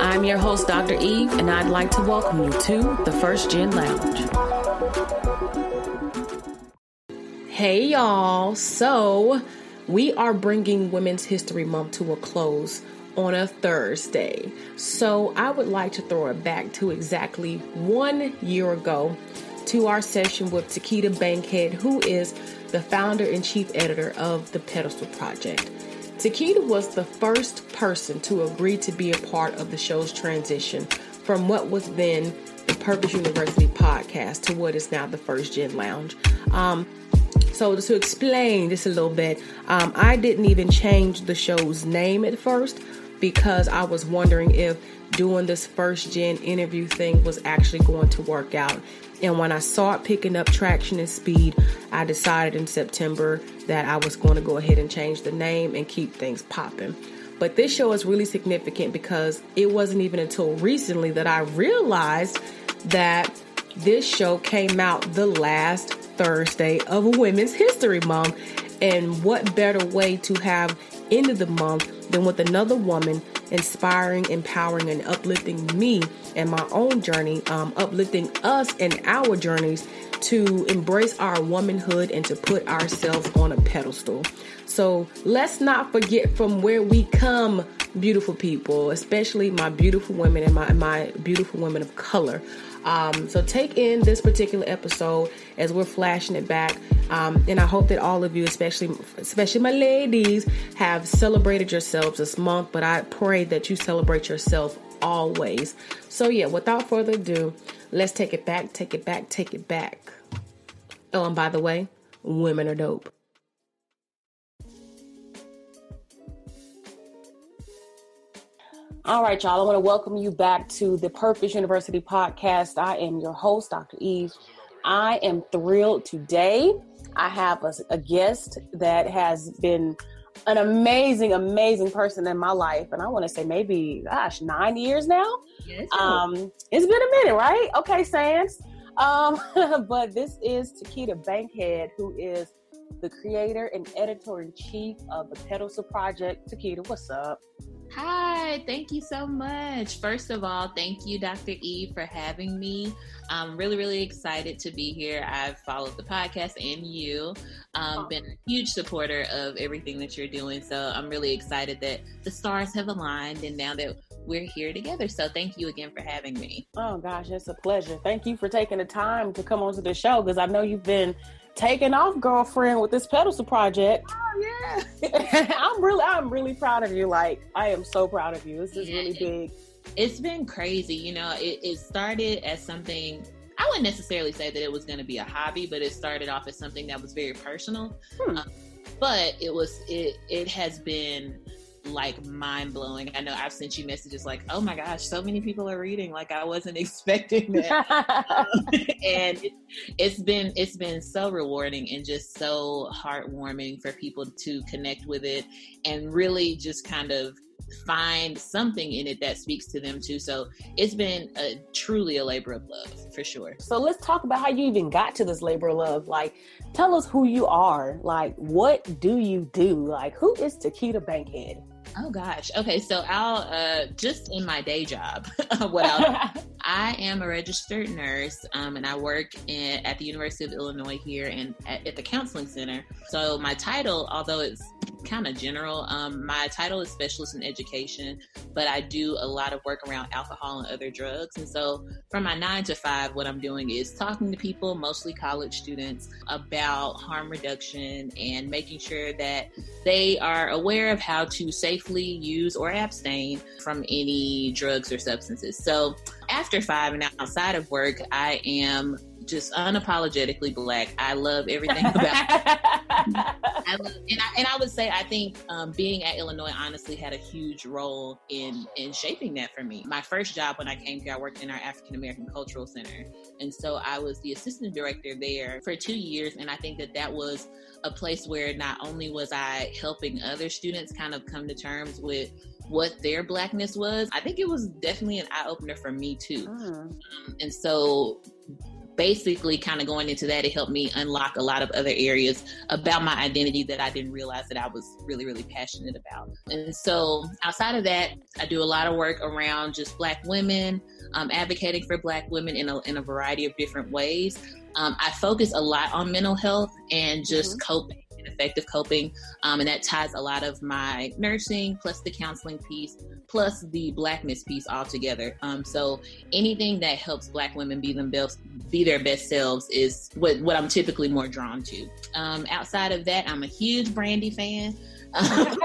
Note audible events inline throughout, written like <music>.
I'm your host, Dr. Eve, and I'd like to welcome you to the First Gen Lounge. Hey, y'all. So, we are bringing Women's History Month to a close on a Thursday. So, I would like to throw it back to exactly one year ago to our session with Tekita Bankhead, who is the founder and chief editor of the Pedestal Project. Tekita was the first person to agree to be a part of the show's transition from what was then the Purpose University podcast to what is now the First Gen Lounge. Um, so to explain this a little bit, um, I didn't even change the show's name at first because I was wondering if doing this first gen interview thing was actually going to work out. And when I saw it picking up traction and speed, I decided in September that I was going to go ahead and change the name and keep things popping. But this show is really significant because it wasn't even until recently that I realized that this show came out the last Thursday of Women's History Month. And what better way to have ended the month than with another woman inspiring, empowering, and uplifting me and my own journey, um, uplifting us and our journeys to embrace our womanhood and to put ourselves on a pedestal. So let's not forget from where we come, beautiful people, especially my beautiful women and my, my beautiful women of color. Um, so take in this particular episode as we're flashing it back, um, and I hope that all of you, especially especially my ladies, have celebrated yourselves this month. But I pray that you celebrate yourself always. So yeah, without further ado, let's take it back, take it back, take it back. Oh, and by the way, women are dope. All right, y'all. I want to welcome you back to the Purpose University podcast. I am your host, Dr. Eve. I am thrilled today. I have a, a guest that has been an amazing, amazing person in my life. And I want to say maybe, gosh, nine years now. Yes. Um, it's been a minute, right? Okay, Sans. Um, <laughs> but this is Tekita Bankhead, who is the creator and editor in chief of the Pedestal Project. Tekita, what's up? Hi, thank you so much. First of all, thank you, Dr. E, for having me. I'm really, really excited to be here. I've followed the podcast and you, um, been a huge supporter of everything that you're doing. So I'm really excited that the stars have aligned and now that we're here together. So thank you again for having me. Oh gosh, it's a pleasure. Thank you for taking the time to come onto the show because I know you've been taking off, girlfriend, with this pedestal project. Oh yeah. <laughs> I'm really I'm really proud of you. Like I am so proud of you. This is yeah, really big. It's been crazy. You know, it, it started as something I wouldn't necessarily say that it was going to be a hobby, but it started off as something that was very personal. Hmm. Um, but it was it it has been like mind blowing. I know I've sent you messages like, "Oh my gosh, so many people are reading! Like I wasn't <laughs> expecting that." <laughs> um, and it, it's been it's been so rewarding and just so heartwarming for people to connect with it and really just kind of find something in it that speaks to them too. So it's been a, truly a labor of love for sure. So let's talk about how you even got to this labor of love. Like, tell us who you are. Like, what do you do? Like, who is Tekita Bankhead? Oh gosh. Okay, so I'll uh, just in my day job, <laughs> what I'll, <laughs> I am a registered nurse, um, and I work in, at the University of Illinois here and at, at, the counseling center. So my title, although it's kind of general, um, my title is specialist in education, but I do a lot of work around alcohol and other drugs. And so from my nine to five, what I'm doing is talking to people, mostly college students, about harm reduction and making sure that they are aware of how to safely use or abstain from any drugs or substances. So after five and outside of work, I am just unapologetically black. I love everything <laughs> about. I love, and I, and I would say I think um, being at Illinois honestly had a huge role in in shaping that for me. My first job when I came here, I worked in our African American Cultural Center, and so I was the assistant director there for two years, and I think that that was a place where not only was I helping other students kind of come to terms with what their blackness was, I think it was definitely an eye opener for me too. Mm. Um, and so basically kind of going into that it helped me unlock a lot of other areas about my identity that i didn't realize that i was really really passionate about. And so outside of that i do a lot of work around just black women um, advocating for black women in a, in a variety of different ways. Um, i focus a lot on mental health and just mm-hmm. coping effective coping. Um, and that ties a lot of my nursing plus the counseling piece plus the blackness piece all together. Um, so anything that helps black women be themselves, be their best selves is what, what I'm typically more drawn to. Um, outside of that, I'm a huge Brandy fan. <laughs>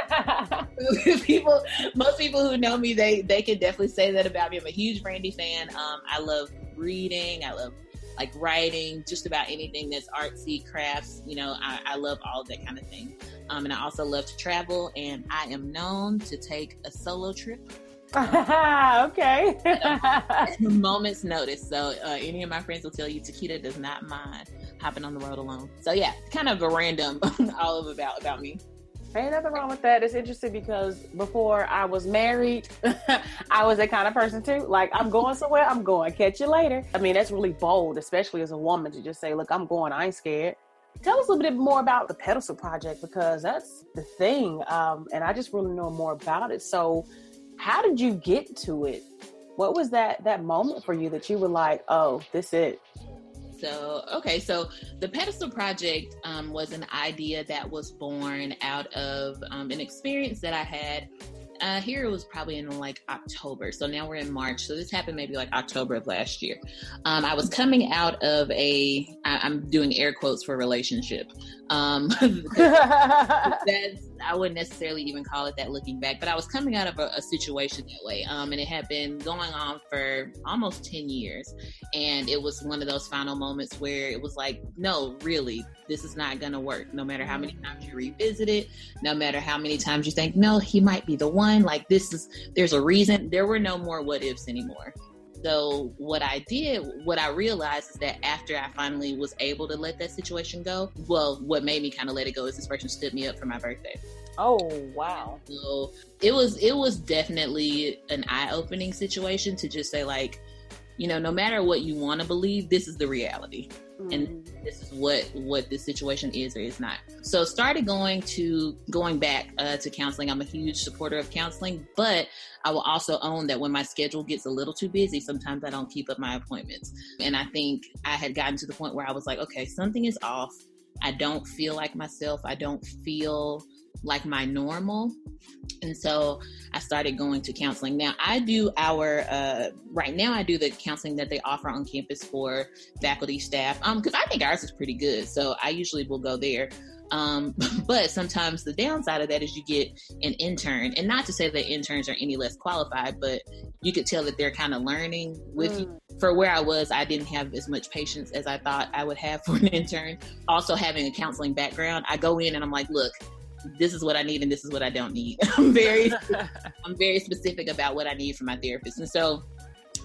<laughs> people, most people who know me, they they can definitely say that about me. I'm a huge Brandy fan. Um, I love reading. I love like writing, just about anything that's artsy, crafts. You know, I, I love all of that kind of thing. Um, and I also love to travel, and I am known to take a solo trip. <laughs> okay. <laughs> <laughs> moment's notice. So uh, any of my friends will tell you Tekita does not mind hopping on the road alone. So yeah, kind of a random all of about about me. Ain't nothing wrong with that. It's interesting because before I was married, <laughs> I was that kind of person too. Like, I'm going somewhere, I'm going. Catch you later. I mean, that's really bold, especially as a woman, to just say, look, I'm going, I ain't scared. Tell us a little bit more about the Pedestal Project because that's the thing. Um, and I just really know more about it. So, how did you get to it? What was that that moment for you that you were like, oh, this it? So, okay, so the Pedestal Project um, was an idea that was born out of um, an experience that I had uh, here it was probably in like October. So now we're in March. So this happened maybe like October of last year. Um, I was coming out of a, I, I'm doing air quotes for relationship. Um, <laughs> that's, I wouldn't necessarily even call it that looking back, but I was coming out of a, a situation that way. Um, and it had been going on for almost 10 years. And it was one of those final moments where it was like, no, really, this is not going to work. No matter how many times you revisit it, no matter how many times you think, no, he might be the one. Like this is, there's a reason. There were no more what ifs anymore. So what I did, what I realized is that after I finally was able to let that situation go, well, what made me kind of let it go is this person stood me up for my birthday. Oh wow! So it was it was definitely an eye opening situation to just say like, you know, no matter what you want to believe, this is the reality. Mm-hmm. And this is what what this situation is or is not. So started going to going back uh, to counseling. I'm a huge supporter of counseling, but I will also own that when my schedule gets a little too busy, sometimes I don't keep up my appointments. And I think I had gotten to the point where I was like, okay, something is off. I don't feel like myself. I don't feel like my normal. And so I started going to counseling. Now I do our uh, right now I do the counseling that they offer on campus for faculty staff. Um, because I think ours is pretty good. So I usually will go there. Um, <laughs> but sometimes the downside of that is you get an intern, and not to say that interns are any less qualified, but you could tell that they're kind of learning with mm. you. For where I was, I didn't have as much patience as I thought I would have <laughs> for an intern. Also, having a counseling background, I go in and I'm like, look, this is what I need and this is what I don't need. <laughs> I'm very <laughs> I'm very specific about what I need from my therapist. And so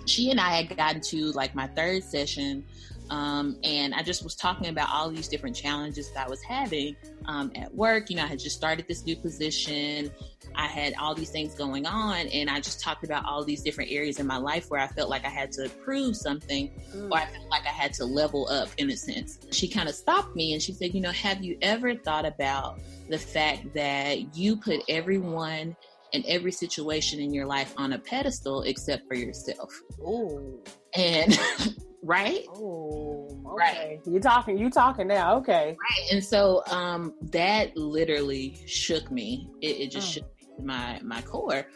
she and I had gotten to like my third session um, and I just was talking about all these different challenges that I was having um, at work. You know, I had just started this new position. I had all these things going on, and I just talked about all these different areas in my life where I felt like I had to prove something, mm. or I felt like I had to level up in a sense. She kind of stopped me and she said, You know, have you ever thought about the fact that you put everyone and every situation in your life on a pedestal except for yourself? Ooh. And <laughs> right? Oh, okay. Right. You talking? You talking now? Okay. Right. And so um, that literally shook me. It, it just mm. shook my my core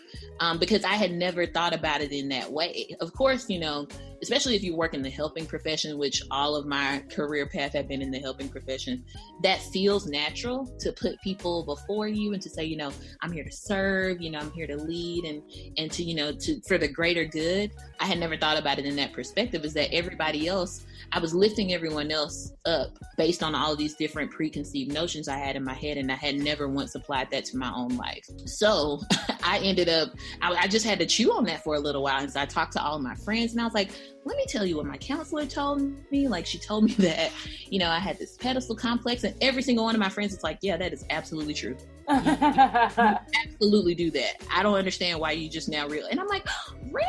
um, because I had never thought about it in that way. Of course, you know, especially if you work in the helping profession, which all of my career path have been in the helping profession, that feels natural to put people before you and to say, you know, I'm here to serve, you know, I'm here to lead and and to, you know, to for the greater good. I had never thought about it in that perspective is that everybody else I was lifting everyone else up based on all these different preconceived notions I had in my head, and I had never once applied that to my own life. So <laughs> I ended up, I, I, just had to chew on that for a little while. And so I talked to all of my friends, and I was like, let me tell you what my counselor told me. Like, she told me <laughs> that, you know, I had this pedestal complex, and every single one of my friends is like, yeah, that is absolutely true. <laughs> absolutely do that. I don't understand why you just now real. And I'm like, <gasps> really?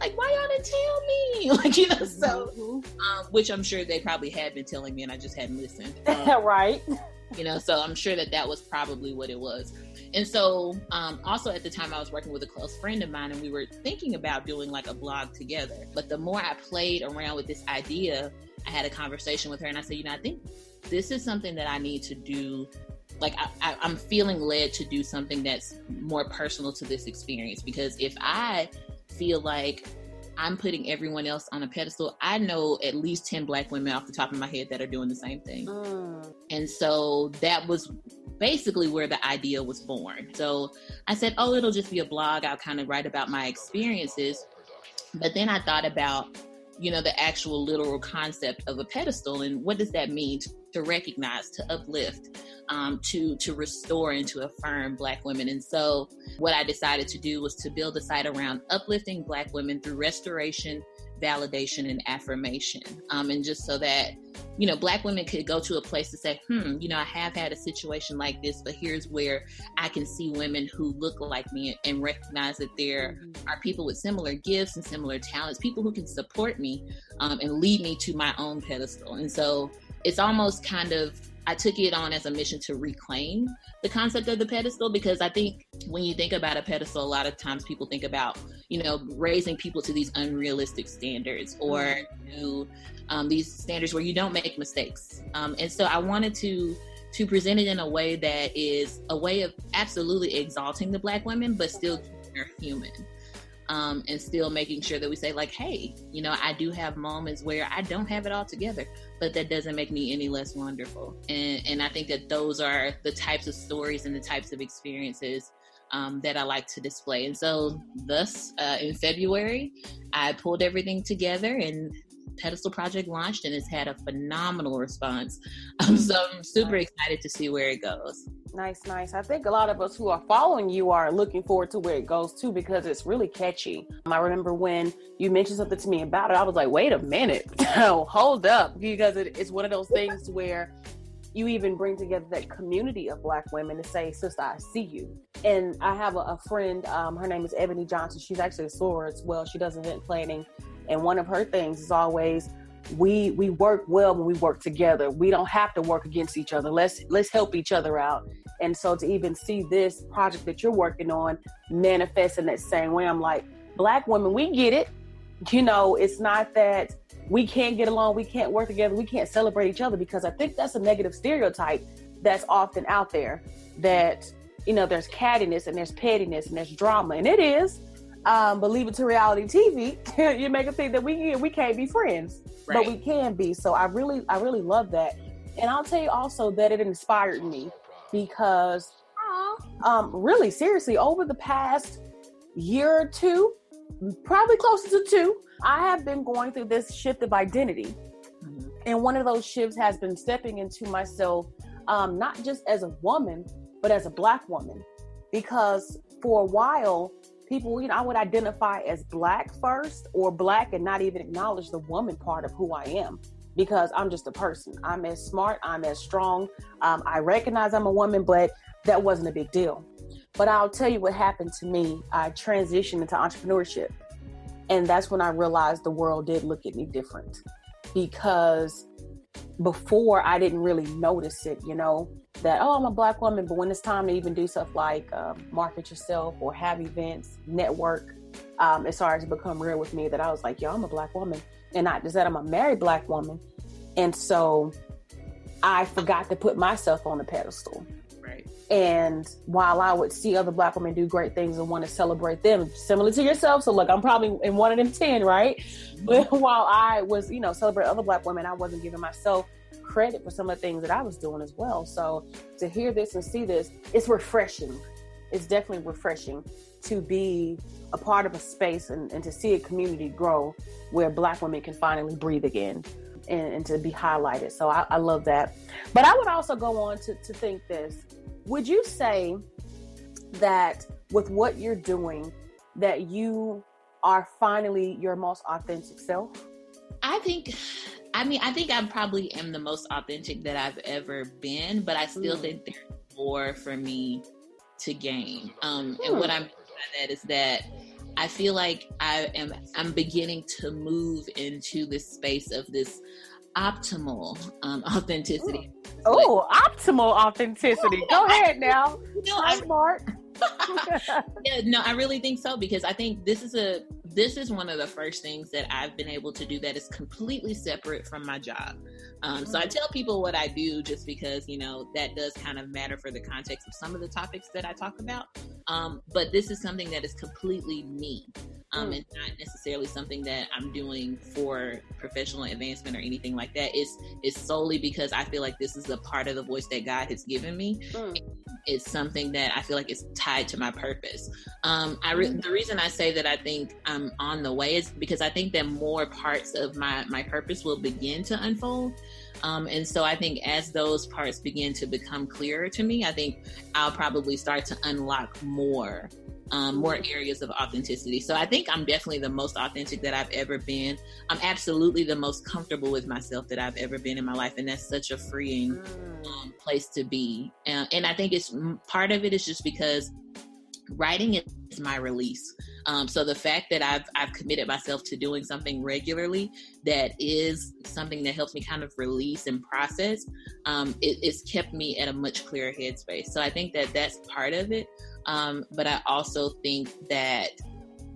Like, why y'all didn't tell me? <laughs> Like, you know, so, mm-hmm. um, which I'm sure they probably had been telling me and I just hadn't listened. Um, right. You know, so I'm sure that that was probably what it was. And so, um, also at the time, I was working with a close friend of mine, and we were thinking about doing like a blog together. But the more I played around with this idea, I had a conversation with her, and I said, you know, I think this is something that I need to do like I, am feeling led to do something that's more personal to this experience because if I feel like I'm putting everyone else on a pedestal, I know at least 10 black women off the top of my head that are doing the same thing. Mm. And so that was basically where the idea was born. So I said, oh, it'll just be a blog. I'll kind of write about my experiences. But then I thought about, you know, the actual literal concept of a pedestal and what does that mean to, to recognize, to uplift um, to to restore and to affirm Black women. And so, what I decided to do was to build a site around uplifting Black women through restoration, validation, and affirmation. Um, and just so that you know, Black women could go to a place to say, "Hmm, you know, I have had a situation like this, but here's where I can see women who look like me and recognize that there mm-hmm. are people with similar gifts and similar talents, people who can support me um, and lead me to my own pedestal." And so, it's almost kind of I took it on as a mission to reclaim the concept of the pedestal because I think when you think about a pedestal, a lot of times people think about, you know, raising people to these unrealistic standards or mm-hmm. to um, these standards where you don't make mistakes. Um, and so I wanted to to present it in a way that is a way of absolutely exalting the black women, but still they're human um, and still making sure that we say like hey you know i do have moments where i don't have it all together but that doesn't make me any less wonderful and, and i think that those are the types of stories and the types of experiences um, that I like to display. And so, thus, uh, in February, I pulled everything together and Pedestal Project launched and it's had a phenomenal response. <laughs> Um, so I'm super excited to see where it goes. Nice, nice. I think a lot of us who are following you are looking forward to where it goes too because it's really catchy. I remember when you mentioned something to me about it, I was like, wait a minute, <laughs> hold up, because it, it's one of those things where you even bring together that community of black women to say, sister, I see you. And I have a, a friend, um, her name is Ebony Johnson. She's actually a soror as well. She does event planning and one of her things is always we we work well when we work together. We don't have to work against each other. Let's let's help each other out. And so to even see this project that you're working on manifest in that same way, I'm like, black women, we get it. You know, it's not that we can't get along, we can't work together, we can't celebrate each other because I think that's a negative stereotype that's often out there that you know there's cattiness and there's pettiness and there's drama and it is um, but leave it to reality TV, <laughs> you make a think that we we can't be friends, right. but we can be. So I really I really love that, and I'll tell you also that it inspired me because, um, really seriously, over the past year or two, probably closer to two, I have been going through this shift of identity, mm-hmm. and one of those shifts has been stepping into myself, um, not just as a woman, but as a black woman, because for a while people, you know, I would identify as black first or black and not even acknowledge the woman part of who I am because I'm just a person. I'm as smart, I'm as strong. Um, I recognize I'm a woman, but that wasn't a big deal. But I'll tell you what happened to me. I transitioned into entrepreneurship. And that's when I realized the world did look at me different because before I didn't really notice it, you know, that, oh, I'm a black woman. But when it's time to even do stuff like um, market yourself or have events, network, um, it started to become real with me that I was like, yo, I'm a black woman. And not just that, I'm a married black woman. And so I forgot to put myself on the pedestal. And while I would see other black women do great things and want to celebrate them, similar to yourself. So look, I'm probably in one of them 10, right? Mm-hmm. But <laughs> while I was, you know, celebrating other black women, I wasn't giving myself credit for some of the things that I was doing as well. So to hear this and see this, it's refreshing. It's definitely refreshing to be a part of a space and, and to see a community grow where black women can finally breathe again and, and to be highlighted. So I, I, love that. But I would also go on to, to think this. Would you say that with what you're doing, that you are finally your most authentic self? I think I mean, I think I probably am the most authentic that I've ever been, but I still mm. think there's more for me to gain. Um, mm. And what hmm. I'm by that is that I feel like I am I'm beginning to move into this space of this optimal um, <laughs> authenticity. Oh, optimal authenticity. Go <laughs> ahead now. You know, I'm smart. <laughs> yeah, no, I really think so because I think this is a this is one of the first things that I've been able to do that is completely separate from my job. Um, mm-hmm. So I mm-hmm. tell people what I do just because, you know, that does kind of matter for the context of some of the topics that I talk about. Um, but this is something that is completely me um, mm. and not necessarily something that I'm doing for professional advancement or anything like that. It's, it's solely because I feel like this is a part of the voice that God has given me. Mm. It's something that I feel like is tied to my purpose. Um, I re- mm. the reason I say that I think I'm on the way is because I think that more parts of my my purpose will begin to unfold. Um, and so I think as those parts begin to become clearer to me, I think I'll probably start to unlock more um, more areas of authenticity. So I think I'm definitely the most authentic that I've ever been. I'm absolutely the most comfortable with myself that I've ever been in my life, and that's such a freeing mm. um, place to be. And, and I think it's part of it is just because writing is my release. Um, so the fact that I've I've committed myself to doing something regularly that is something that helps me kind of release and process, um, it, it's kept me at a much clearer headspace. So I think that that's part of it. Um, but I also think that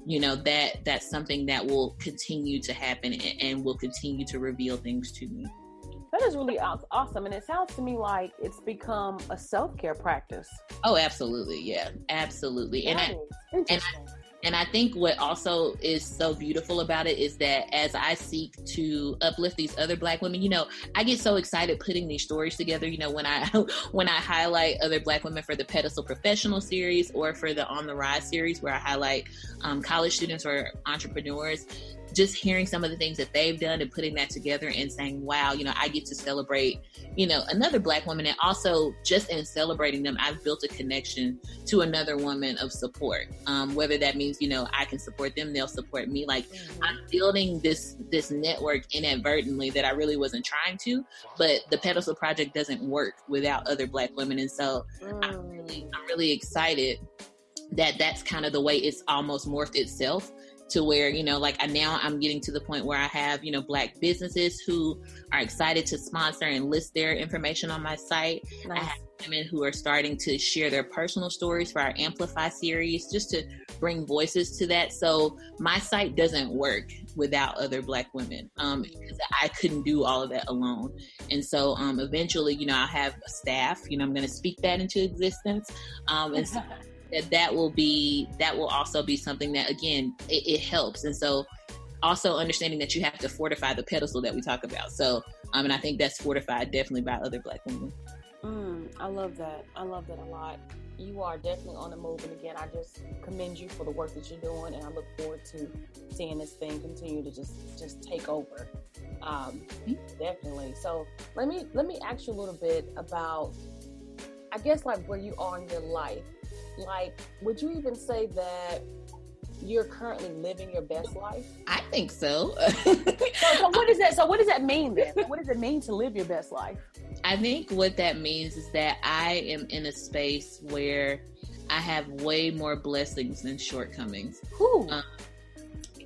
you know that that's something that will continue to happen and, and will continue to reveal things to me. That is really awesome. And it sounds to me like it's become a self care practice. Oh, absolutely. Yeah, absolutely. That and I, and I, and I think what also is so beautiful about it is that as I seek to uplift these other black women, you know, I get so excited putting these stories together. You know, when I <laughs> when I highlight other black women for the Pedestal Professional series or for the On the Rise series, where I highlight um, college students or entrepreneurs, just hearing some of the things that they've done and putting that together and saying, wow, you know, I get to celebrate, you know, another black woman. And also just in celebrating them, I've built a connection to another woman of support. Um, whether that means, you know, I can support them, they'll support me. Like mm-hmm. I'm building this, this network inadvertently that I really wasn't trying to, but the pedestal project doesn't work without other black women. And so mm. I'm really, I'm really excited that that's kind of the way it's almost morphed itself to where you know like I, now i'm getting to the point where i have you know black businesses who are excited to sponsor and list their information on my site. Nice. i have women who are starting to share their personal stories for our amplify series just to bring voices to that. So my site doesn't work without other black women um, because i couldn't do all of that alone. And so um, eventually you know i'll have a staff you know i'm going to speak that into existence. Um, and so <laughs> that that will be that will also be something that again it, it, helps. And so also understanding that you have to fortify the pedestal that we talk about. So um and i think that's fortified definitely by other black women. Mm, i love that. I love that a lot. You are definitely on the move. And again i just commend you for the work that you're doing. And i look forward to seeing this thing continue to just just take over. Um, mm-hmm. definitely. So let me let me ask you a little bit about i guess like where you are in your life like, would you even say that you're currently living your best life? I think so. so, so, what does that? So, what does that mean then? What does it mean to live your best life? I think what that means is that I am in a space where I have way more blessings than shortcomings. Um,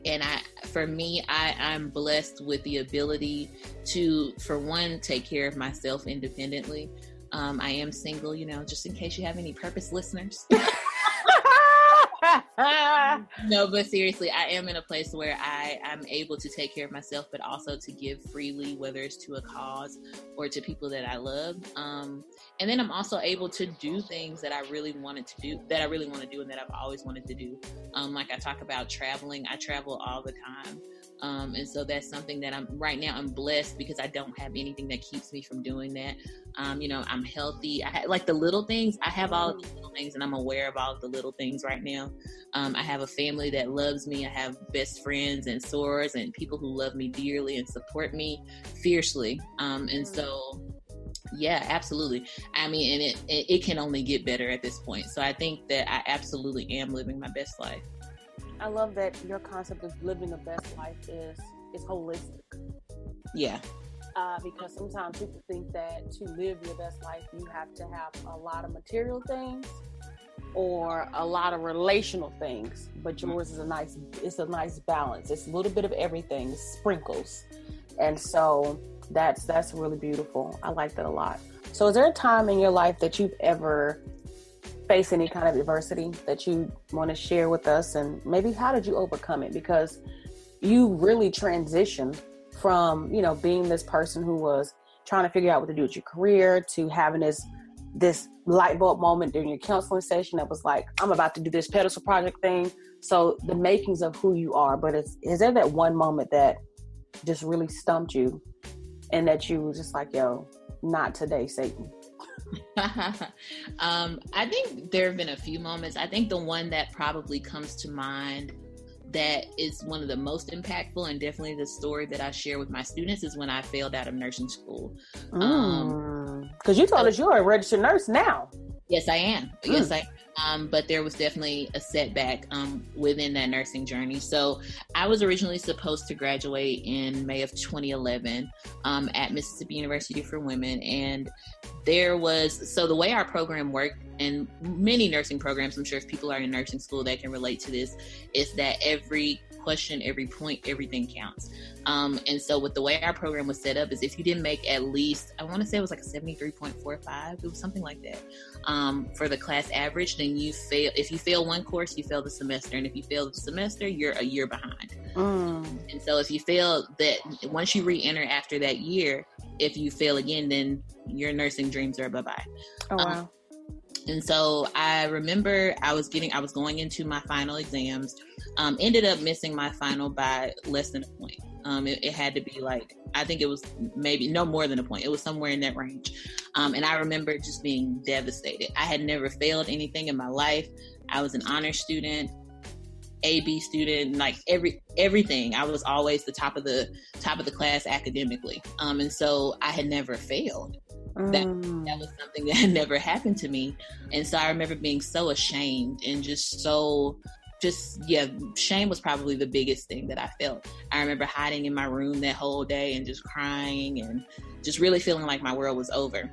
and I, for me, I, I'm blessed with the ability to, for one, take care of myself independently. Um, I am single, you know, just in case you have any purpose listeners. <laughs> no, but seriously, I am in a place where I I'm able to take care of myself, but also to give freely, whether it's to a cause or to people that I love. Um, and then I'm also able to do things that I really wanted to do, that I really want to do, and that I've always wanted to do. Um, like I talk about traveling, I travel all the time. Um, and so that's something that I'm right now. I'm blessed because I don't have anything that keeps me from doing that. Um, you know, I'm healthy. I like the little things. I have all the little things, and I'm aware of all the little things right now. Um, I have a family that loves me. I have best friends and sorors and people who love me dearly and support me fiercely. Um, and so yeah absolutely i mean and it, it can only get better at this point so i think that i absolutely am living my best life I love that your concept of living the best life is is holistic. Yeah. Uh, because sometimes people think that to live your best life, you have to have a lot of material things or a lot of relational things. But mm-hmm. yours is a nice, it's a nice balance. It's a little bit of everything, sprinkles, and so that's that's really beautiful. I like that a lot. So, is there a time in your life that you've ever face any kind of adversity that you want to share with us? And maybe how did you overcome it? Because you really transitioned from you know being this person who was trying to figure out what to do with your career to having this this light bulb moment during your counseling session that was like i'm about to do this pedestal project thing. So the makings of who you are but it's is there that one moment that just really stumped you and that you were just like yo not today satan <laughs> um, I think there have been a few moments. I think the one that probably comes to mind that is one of the most impactful and definitely the story that I share with my students is when I failed out of nursing school. Because um, mm. you told us you're a registered nurse now. Yes, I am. Mm. Yes, I um, but there was definitely a setback um, within that nursing journey. So I was originally supposed to graduate in May of 2011 um, at Mississippi University for Women, and there was so the way our program worked, and many nursing programs, I'm sure if people are in nursing school, they can relate to this, is that every question, every point, everything counts. Um, and so, with the way our program was set up, is if you didn't make at least, I want to say it was like a 73.45, it was something like that um, for the class average, then you fail. If you fail one course, you fail the semester. And if you fail the semester, you're a year behind. Mm. And so, if you fail that, once you re enter after that year, if you fail again, then your nursing dreams are bye bye. Oh, wow. Um, and so I remember I was getting, I was going into my final exams, um, ended up missing my final by less than a point. Um, it, it, had to be like, I think it was maybe no more than a point. It was somewhere in that range. Um, and I remember just being devastated. I had never failed anything in my life. I was an honor student. AB student, like every everything. I was always the top of the top of the class academically, um, and so I had never failed. That, that mm. was something <laughs> that had never happened to me. And so I remember being so ashamed and just so just yeah, shame was probably the biggest thing that I felt. I remember hiding in my room that whole day and just crying and just really feeling like my world was over.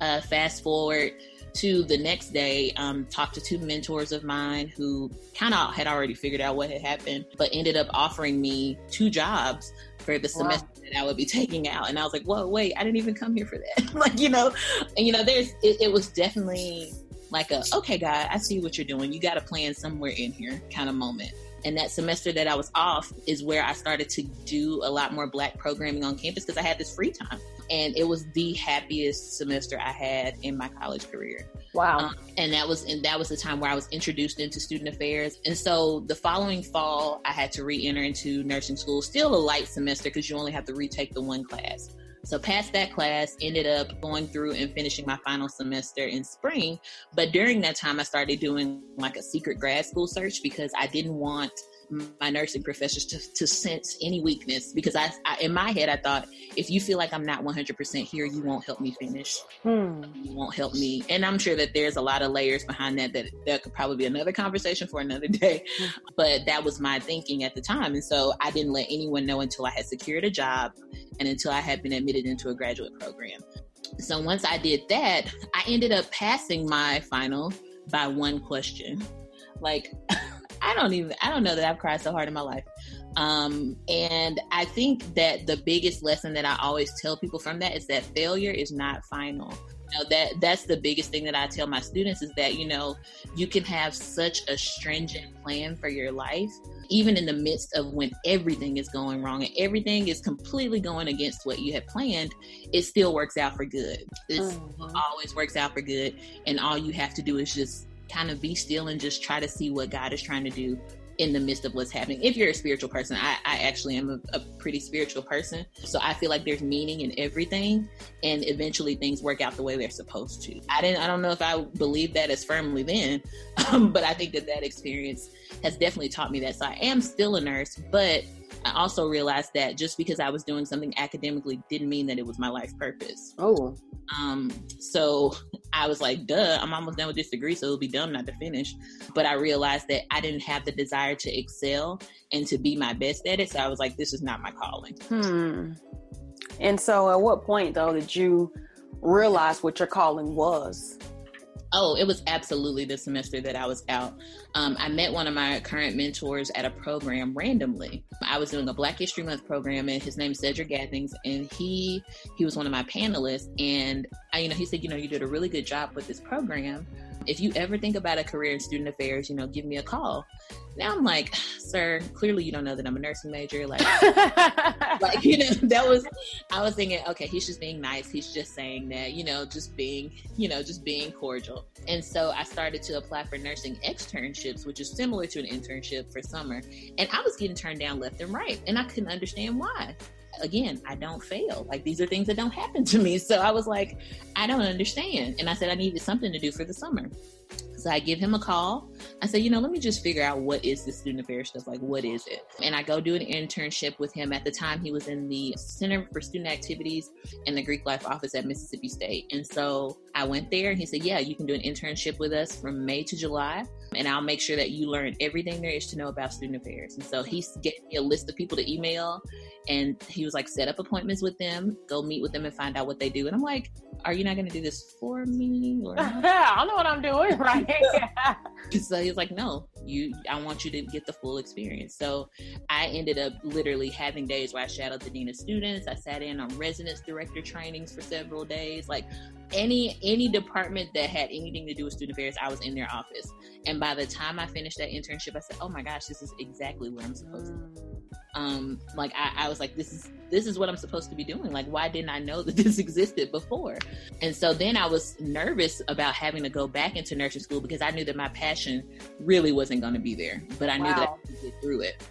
Uh, fast forward to the next day, um, talked to two mentors of mine who kind of had already figured out what had happened, but ended up offering me two jobs for the semester wow. that I would be taking out. And I was like, whoa, wait, I didn't even come here for that. <laughs> like, you know, and you know, there's, it, it was definitely like a, okay, God, I see what you're doing. You got a plan somewhere in here kind of moment. And that semester that I was off is where I started to do a lot more black programming on campus because I had this free time and it was the happiest semester I had in my college career. Wow! Um, and that was and that was the time where I was introduced into student affairs. And so the following fall, I had to re-enter into nursing school. Still a light semester because you only have to retake the one class. So passed that class, ended up going through and finishing my final semester in spring. But during that time, I started doing like a secret grad school search because I didn't want my nursing professors to, to sense any weakness because I, I, in my head I thought if you feel like I'm not 100% here you won't help me finish. Hmm. you won't help me. And I'm sure that there's a lot of layers behind that that that could probably be another conversation for another <laughs> day. Hmm. but that was my thinking at the time. And so I didn't let anyone know until I had secured a job and until I had been admitted into a graduate program. So once I did that I ended up passing my final by one question. Like <laughs> I don't even I don't know that I've cried so hard in my life. Um, and I think that the biggest lesson that I always tell people from that is that failure is not final. you know that that's the biggest thing that I tell my students is that you know you can have such a stringent plan for your life even in the midst of when everything is going wrong and everything is completely going against what you had planned, it still works out for good. It mm-hmm. always works out for good. And all you have to do is just kind of be still and just try to see what God is trying to do in the midst of what's happening. If you're a spiritual person, I, I actually am a, a, pretty spiritual person. So I feel like there's meaning in everything and eventually things work out the way they're supposed to. I didn't, I don't know if I believe that as firmly then, um, <laughs> but I think that that experience has definitely taught me that. So I am still a nurse, but I also realized that just because I was doing something academically didn't mean that it was my life purpose. Oh. Um, so I was like, duh, I'm almost done with this degree, so it'll be dumb not to finish. But I realized that I didn't have the desire to excel and to be my best at it. So I was like, this is not my calling. Hmm. And so at what point though did you realize what your calling was? Oh, it was absolutely the semester that I was out. Um, I met one of my current mentors at a program randomly. I was doing a Black History Month program, and his name is Cedric Gathings, and he he was one of my panelists. And I, you know, he said, you know, you did a really good job with this program. If you ever think about a career in student affairs, you know, give me a call. Now I'm like, <sighs> sir, clearly you don't know that I'm a nursing major. Like, <laughs> like you know, that was I was thinking, okay, he's just being nice. He's just saying that, you know, just being, you know, just being cordial. And so I started to apply for nursing externships, which is similar to an internship for summer. And I was getting turned down left and right, and I couldn't understand why again, I don't fail. Like these are things that don't happen to me. <laughs> So I was like, I don't understand. And I said I needed something to do for the summer. So I give him a call. I said, you know, let me just figure out what is the student affairs stuff. Like, what is it? And I go do an internship with him. At the time, he was in the Center for Student Activities in the Greek Life office at Mississippi State. And so I went there and he said, yeah, you can do an internship with us from May to July. And I'll make sure that you learn everything there is to know about student affairs. And so he gave me a list of people to email and he was like, set up appointments with them, go meet with them and find out what they do. And I'm like, are you not going to do this for me? Or <laughs> I know what I'm doing, right? <laughs> so he's like, no, you, I want you to get the full experience. So I ended up literally having days where I shadowed the dean of students. I sat in on residence director trainings for several days. Like any any department that had anything to do with student affairs, I was in their office. And by the time I finished that internship, I said, oh my gosh, this is exactly where I'm supposed to. Um, like I, I was like, this is this is what I'm supposed to be doing. Like, why didn't I know that <laughs> this existed before? And so then I was nervous about having to go back into nursing school because I knew that my passion really wasn't going to be there, but I wow. knew that I could get through it.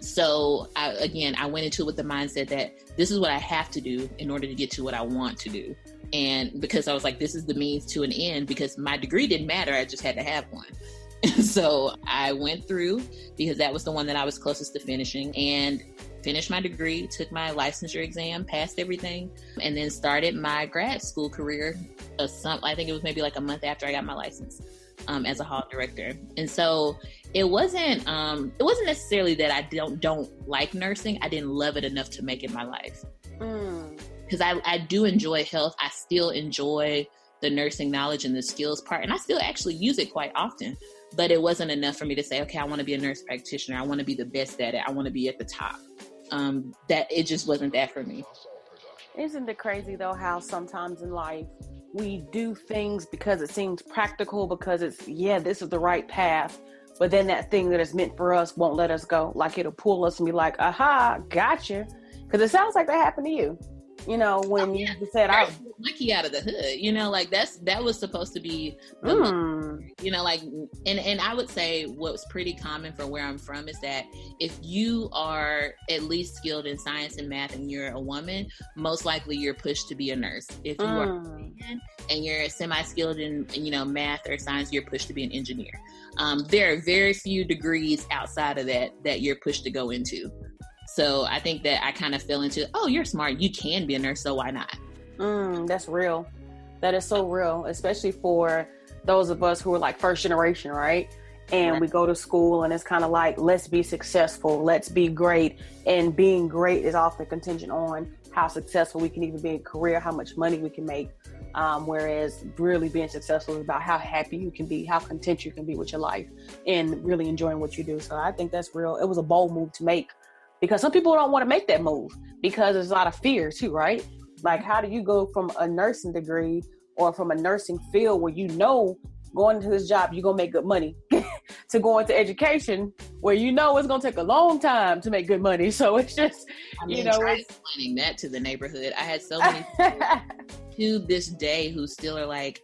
So I, again, I went into it with the mindset that this is what I have to do in order to get to what I want to do. And because I was like, this is the means to an end because my degree didn't matter. I just had to have one. <laughs> so I went through because that was the one that I was closest to finishing and finished my degree, took my licensure exam, passed everything, and then started my grad school career. I think it was maybe like a month after I got my license um, as a hall director. And so it wasn't um, it wasn't necessarily that I don't don't like nursing. I didn't love it enough to make it my life. Because mm. I, I do enjoy health. I still enjoy the nursing knowledge and the skills part, and I still actually use it quite often but it wasn't enough for me to say, okay, I want to be a nurse practitioner. I want to be the best at it. I want to be at the top. Um, that it just wasn't that for me. Isn't it crazy though how sometimes in life we do things because it seems practical, because it's, yeah, this is the right path. But then that thing that is meant for us won't let us go. Like it'll pull us and be like, aha, gotcha. Because it sounds like that happened to you you know, when oh, yeah. you said I lucky out of the hood, you know, like that's that was supposed to be the mm. you know, like and and I would say what's pretty common for where I'm from is that if you are at least skilled in science and math and you're a woman, most likely you're pushed to be a nurse. If you mm. are and you're semi skilled in you know math or science, you're pushed to be an engineer. Um, there are very few degrees outside of that that you're pushed to go into. So I think that I kind of fell into, oh, you're smart. You can be a nurse, so why not? Mm, that's real. That is so real, especially for those of us who are like first generation, right? And right. we go to school and it's kind of like, let's be successful, let's be great. And being great is often contingent on how successful we can even be in career, how much money we can make. Um, whereas really being successful is about how happy you can be, how content you can be with your life, and really enjoying what you do. So I think that's real. It was a bold move to make because some people don't want to make that move because there's a lot of fear too, right? Like, how do you go from a nursing degree or from a nursing field where you know going into this job you're gonna make good money <laughs> to go into education where you know it's gonna take a long time to make good money <laughs> so it's just I mean, you know try explaining that to the neighborhood. I had so <laughs> many people to this day who still are like,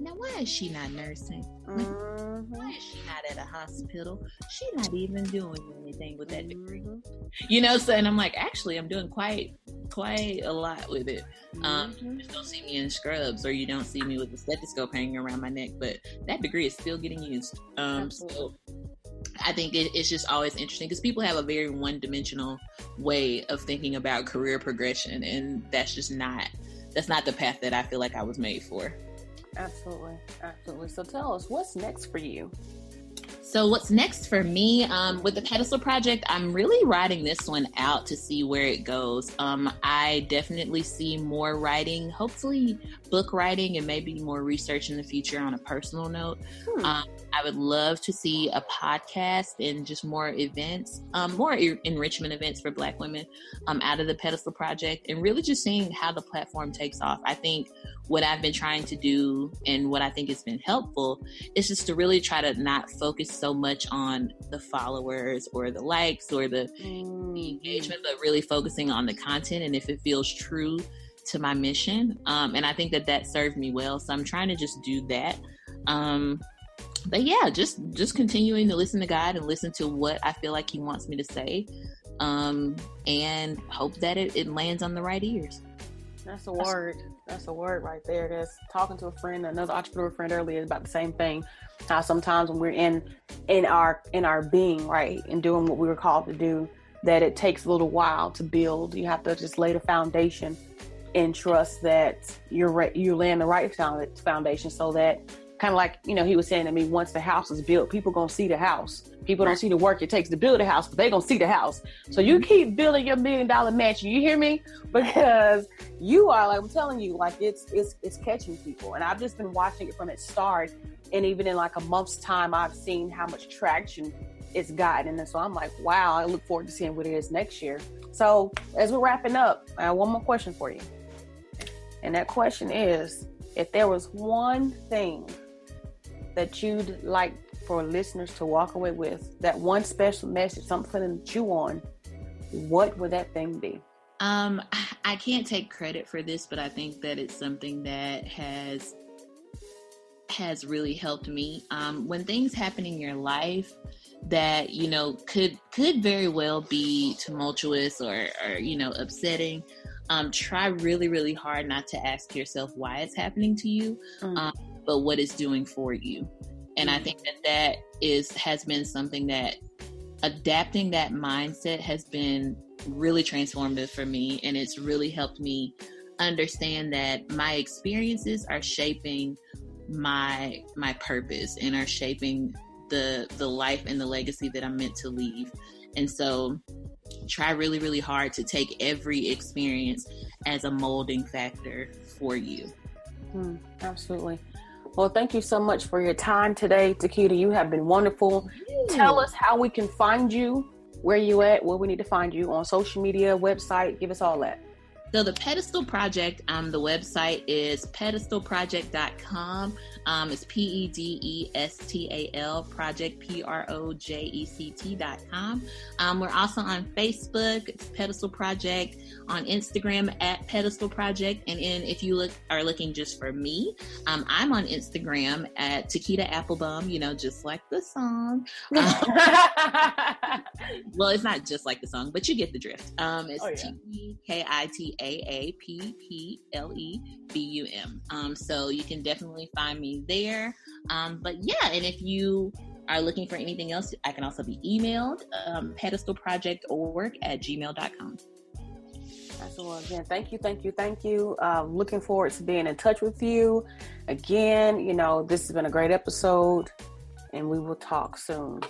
now why is she not nursing? Mhm. Why is she not at a hospital? She not even doing anything with that degree. Mhm. You know, so and I'm like, actually, I'm doing quite quite a lot with it. Um, Mhm. you just don't see me in scrubs, or you don't see me with a stethoscope hanging around my neck, but that degree is still getting used. Um, so I think it, it's just always interesting because people have a very one-dimensional way of thinking about career progression, and that's just not that's not the path that I feel like I was made for. Absolutely absolutely so tell us what's next for you So what's next for me um, with the pedestal project? I'm really writing this one out to see where it goes. Um, I definitely see more writing, hopefully book writing, and maybe more research in the future on a personal note. Hmm. Um, I would love to see a podcast and just more events, um, more e- enrichment events for Black women um, out of the pedestal project, and really just seeing how the platform takes off. I think what I've been trying to do and what I think has been helpful is just to really try to not focus so much on the followers or the likes or the, the engagement, but really focusing on the content and if it feels true to my mission. Um, and I think that that served me well. So I'm trying to just do that. Um, but yeah, just just continuing to listen to God and listen to what I feel like He wants me to say, um, and hope that it, it lands on the right ears. That's a word. That's a word right there. That's talking to a friend, another entrepreneur friend earlier about the same thing. How sometimes when we're in in our in our being, right, and doing what we were called to do, that it takes a little while to build. You have to just lay the foundation and trust that you're right, you're laying the right foundation, so that kind of like you know he was saying to me, once the house is built, people gonna see the house. People don't see the work it takes to build a house, but they gonna see the house. So you mm-hmm. keep building your million dollar mansion. You hear me? <laughs> Because you are like I'm telling you, like it's it's it's catching people, and I've just been watching it from its start, and even in like a month's time, I've seen how much traction it's gotten, and so I'm like, wow, I look forward to seeing what it is next year. So as we're wrapping up, I have one more question for you, and that question is, if there was one thing that you'd like for listeners to walk away with, that one special message, something to chew on, what would that thing be? Um, I can't take credit for this, but I think that it's something that has has really helped me. Um, when things happen in your life that you know could could very well be tumultuous or or you know upsetting, um, try really really hard not to ask yourself why it's happening to you, Mm. um, but what it's doing for you. And I think that that is has been something that adapting that mindset has been really transformative for me and it's really helped me understand that my experiences are shaping my my purpose and are shaping the the life and the legacy that I'm meant to leave. And so try really really hard to take every experience as a molding factor for you. Hmm, absolutely. Well, thank you so much for your time today, Tekita. You have been wonderful. Tell us how we can find you, where you at, where we need to find you on social media, website. Give us all that. So the Pedestal Project, um, the website is pedestalproject.com. Um, it's P E D E S T A L Project P R O J E C T dot com. Um, we're also on Facebook, it's Pedestal Project, on Instagram at Pedestal Project, and then if you look are looking just for me, um, I'm on Instagram at Tekita Applebum. You know, just like the song. <laughs> well, it's not just like the song, but you get the drift. Um, it's Oh, yeah. T K I T A A P P L E B U M. Um, so you can definitely find me there. Um, but yeah, and if you are looking for anything else, I can also be emailed um, pedestalprojectorg at gmail.com. All. Again, thank you, thank you, thank you. Uh, looking forward to being in touch with you. Again, you know, this has been a great episode, and we will talk soon.